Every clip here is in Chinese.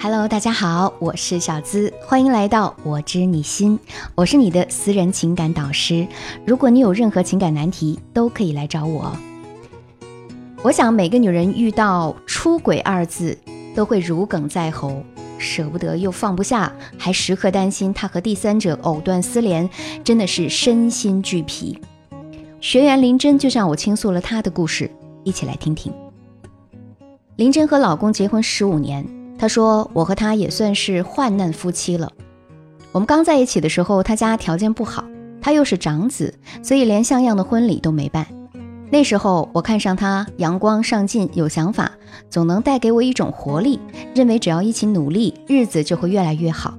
Hello，大家好，我是小资，欢迎来到我知你心，我是你的私人情感导师。如果你有任何情感难题，都可以来找我。我想每个女人遇到出轨二字，都会如鲠在喉，舍不得又放不下，还时刻担心他和第三者藕断丝连，真的是身心俱疲。学员林真就向我倾诉了她的故事，一起来听听。林真和老公结婚十五年，他说我和他也算是患难夫妻了。我们刚在一起的时候，他家条件不好，他又是长子，所以连像样的婚礼都没办。那时候我看上他阳光上进，有想法，总能带给我一种活力，认为只要一起努力，日子就会越来越好。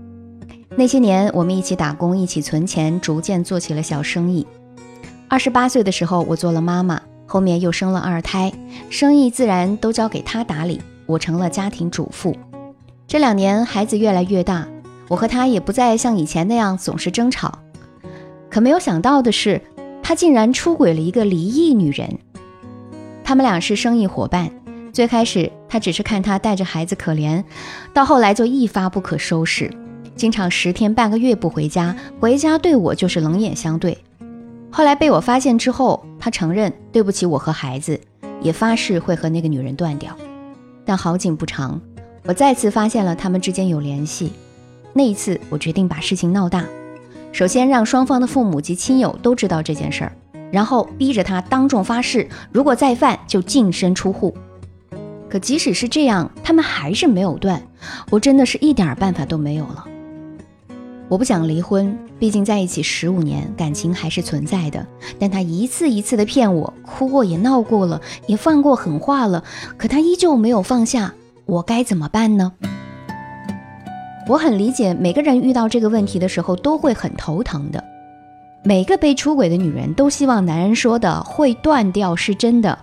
那些年我们一起打工，一起存钱，逐渐做起了小生意。二十八岁的时候，我做了妈妈。后面又生了二胎，生意自然都交给他打理，我成了家庭主妇。这两年孩子越来越大，我和他也不再像以前那样总是争吵。可没有想到的是，他竟然出轨了一个离异女人。他们俩是生意伙伴，最开始他只是看他带着孩子可怜，到后来就一发不可收拾，经常十天半个月不回家，回家对我就是冷眼相对。后来被我发现之后，他承认对不起我和孩子，也发誓会和那个女人断掉。但好景不长，我再次发现了他们之间有联系。那一次，我决定把事情闹大，首先让双方的父母及亲友都知道这件事儿，然后逼着他当众发誓，如果再犯就净身出户。可即使是这样，他们还是没有断，我真的是一点办法都没有了。我不想离婚，毕竟在一起十五年，感情还是存在的。但他一次一次的骗我，哭过也闹过了，也放过狠话了，可他依旧没有放下，我该怎么办呢？我很理解每个人遇到这个问题的时候都会很头疼的。每个被出轨的女人都希望男人说的会断掉是真的，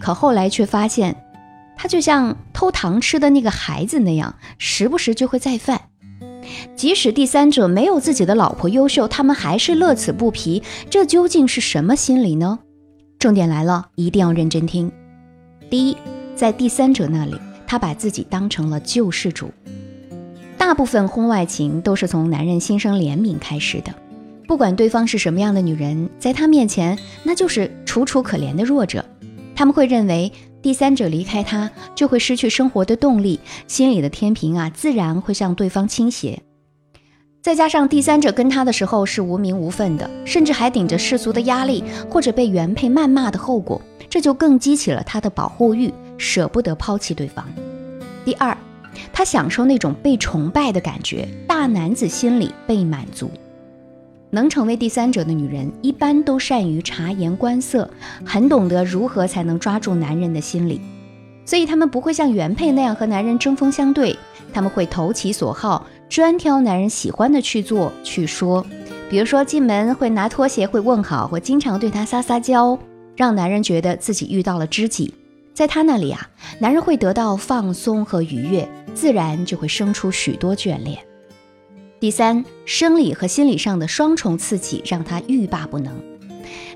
可后来却发现，他就像偷糖吃的那个孩子那样，时不时就会再犯。即使第三者没有自己的老婆优秀，他们还是乐此不疲。这究竟是什么心理呢？重点来了，一定要认真听。第一，在第三者那里，他把自己当成了救世主。大部分婚外情都是从男人心生怜悯开始的。不管对方是什么样的女人，在他面前那就是楚楚可怜的弱者。他们会认为。第三者离开他，就会失去生活的动力，心里的天平啊，自然会向对方倾斜。再加上第三者跟他的时候是无名无份的，甚至还顶着世俗的压力或者被原配谩骂的后果，这就更激起了他的保护欲，舍不得抛弃对方。第二，他享受那种被崇拜的感觉，大男子心理被满足。能成为第三者的女人，一般都善于察言观色，很懂得如何才能抓住男人的心理，所以她们不会像原配那样和男人针锋相对，他们会投其所好，专挑男人喜欢的去做去说。比如说进门会拿拖鞋，会问好，会经常对他撒撒娇，让男人觉得自己遇到了知己。在他那里啊，男人会得到放松和愉悦，自然就会生出许多眷恋。第三，生理和心理上的双重刺激让他欲罢不能。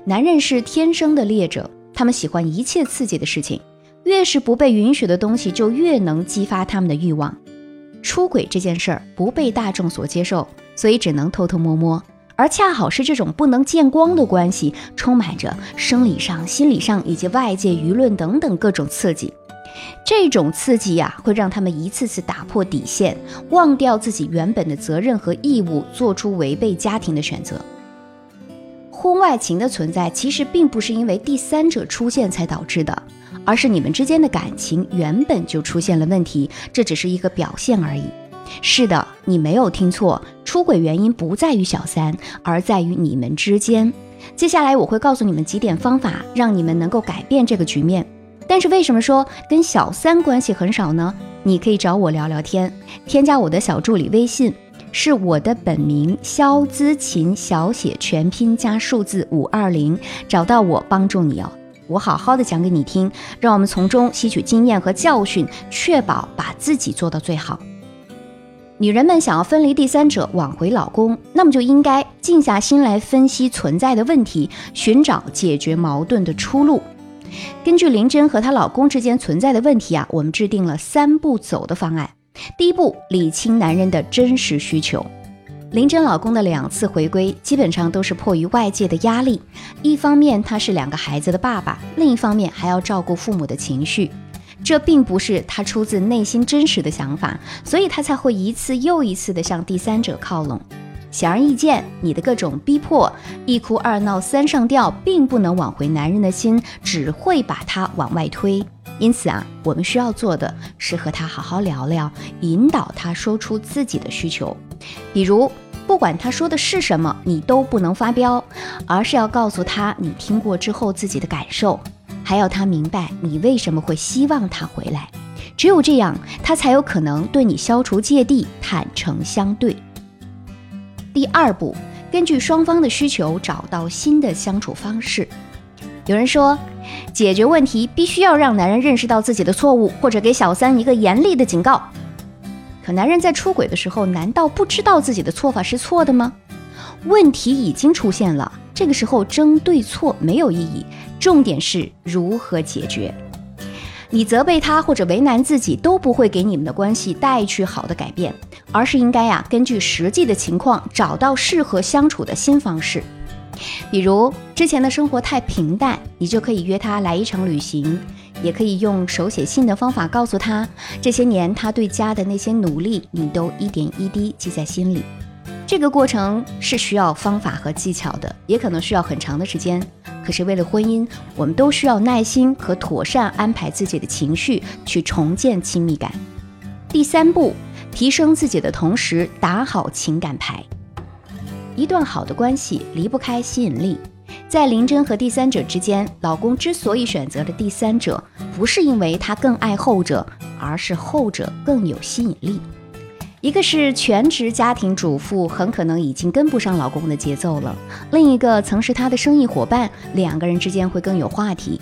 男人是天生的猎者，他们喜欢一切刺激的事情，越是不被允许的东西，就越能激发他们的欲望。出轨这件事儿不被大众所接受，所以只能偷偷摸摸。而恰好是这种不能见光的关系，充满着生理上、心理上以及外界舆论等等各种刺激。这种刺激呀，会让他们一次次打破底线，忘掉自己原本的责任和义务，做出违背家庭的选择。婚外情的存在，其实并不是因为第三者出现才导致的，而是你们之间的感情原本就出现了问题，这只是一个表现而已。是的，你没有听错，出轨原因不在于小三，而在于你们之间。接下来我会告诉你们几点方法，让你们能够改变这个局面。但是为什么说跟小三关系很少呢？你可以找我聊聊天，添加我的小助理微信，是我的本名肖姿琴，小写全拼加数字五二零，找到我帮助你哦。我好好的讲给你听，让我们从中吸取经验和教训，确保把自己做到最好。女人们想要分离第三者，挽回老公，那么就应该静下心来分析存在的问题，寻找解决矛盾的出路。根据林真和她老公之间存在的问题啊，我们制定了三步走的方案。第一步，理清男人的真实需求。林真老公的两次回归，基本上都是迫于外界的压力。一方面他是两个孩子的爸爸，另一方面还要照顾父母的情绪。这并不是他出自内心真实的想法，所以他才会一次又一次的向第三者靠拢。显而易见，你的各种逼迫，一哭二闹三上吊，并不能挽回男人的心，只会把他往外推。因此啊，我们需要做的是和他好好聊聊，引导他说出自己的需求。比如，不管他说的是什么，你都不能发飙，而是要告诉他你听过之后自己的感受，还要他明白你为什么会希望他回来。只有这样，他才有可能对你消除芥蒂，坦诚相对。第二步，根据双方的需求找到新的相处方式。有人说，解决问题必须要让男人认识到自己的错误，或者给小三一个严厉的警告。可男人在出轨的时候，难道不知道自己的做法是错的吗？问题已经出现了，这个时候争对错没有意义，重点是如何解决。你责备他或者为难自己，都不会给你们的关系带去好的改变，而是应该呀，根据实际的情况，找到适合相处的新方式。比如之前的生活太平淡，你就可以约他来一场旅行，也可以用手写信的方法告诉他，这些年他对家的那些努力，你都一点一滴记在心里。这个过程是需要方法和技巧的，也可能需要很长的时间。可是为了婚姻，我们都需要耐心和妥善安排自己的情绪，去重建亲密感。第三步，提升自己的同时，打好情感牌。一段好的关系离不开吸引力，在林真和第三者之间，老公之所以选择了第三者，不是因为他更爱后者，而是后者更有吸引力。一个是全职家庭主妇，很可能已经跟不上老公的节奏了；另一个曾是他的生意伙伴，两个人之间会更有话题。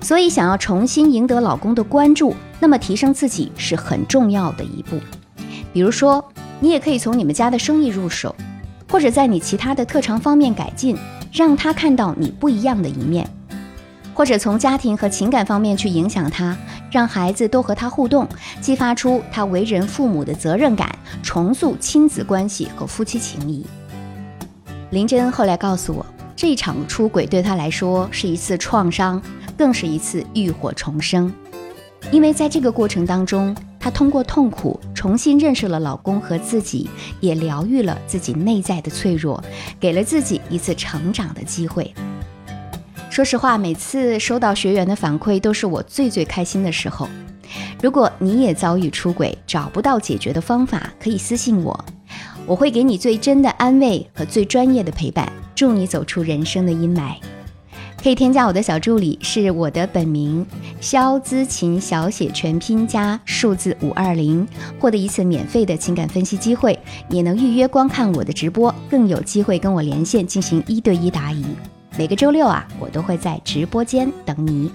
所以，想要重新赢得老公的关注，那么提升自己是很重要的一步。比如说，你也可以从你们家的生意入手。或者在你其他的特长方面改进，让他看到你不一样的一面；或者从家庭和情感方面去影响他，让孩子多和他互动，激发出他为人父母的责任感，重塑亲子关系和夫妻情谊。林真后来告诉我，这一场出轨对他来说是一次创伤，更是一次浴火重生，因为在这个过程当中。她通过痛苦重新认识了老公和自己，也疗愈了自己内在的脆弱，给了自己一次成长的机会。说实话，每次收到学员的反馈，都是我最最开心的时候。如果你也遭遇出轨，找不到解决的方法，可以私信我，我会给你最真的安慰和最专业的陪伴，助你走出人生的阴霾。可以添加我的小助理，是我的本名肖姿琴，小写全拼加数字五二零，获得一次免费的情感分析机会，也能预约观看我的直播，更有机会跟我连线进行一对一答疑。每个周六啊，我都会在直播间等你。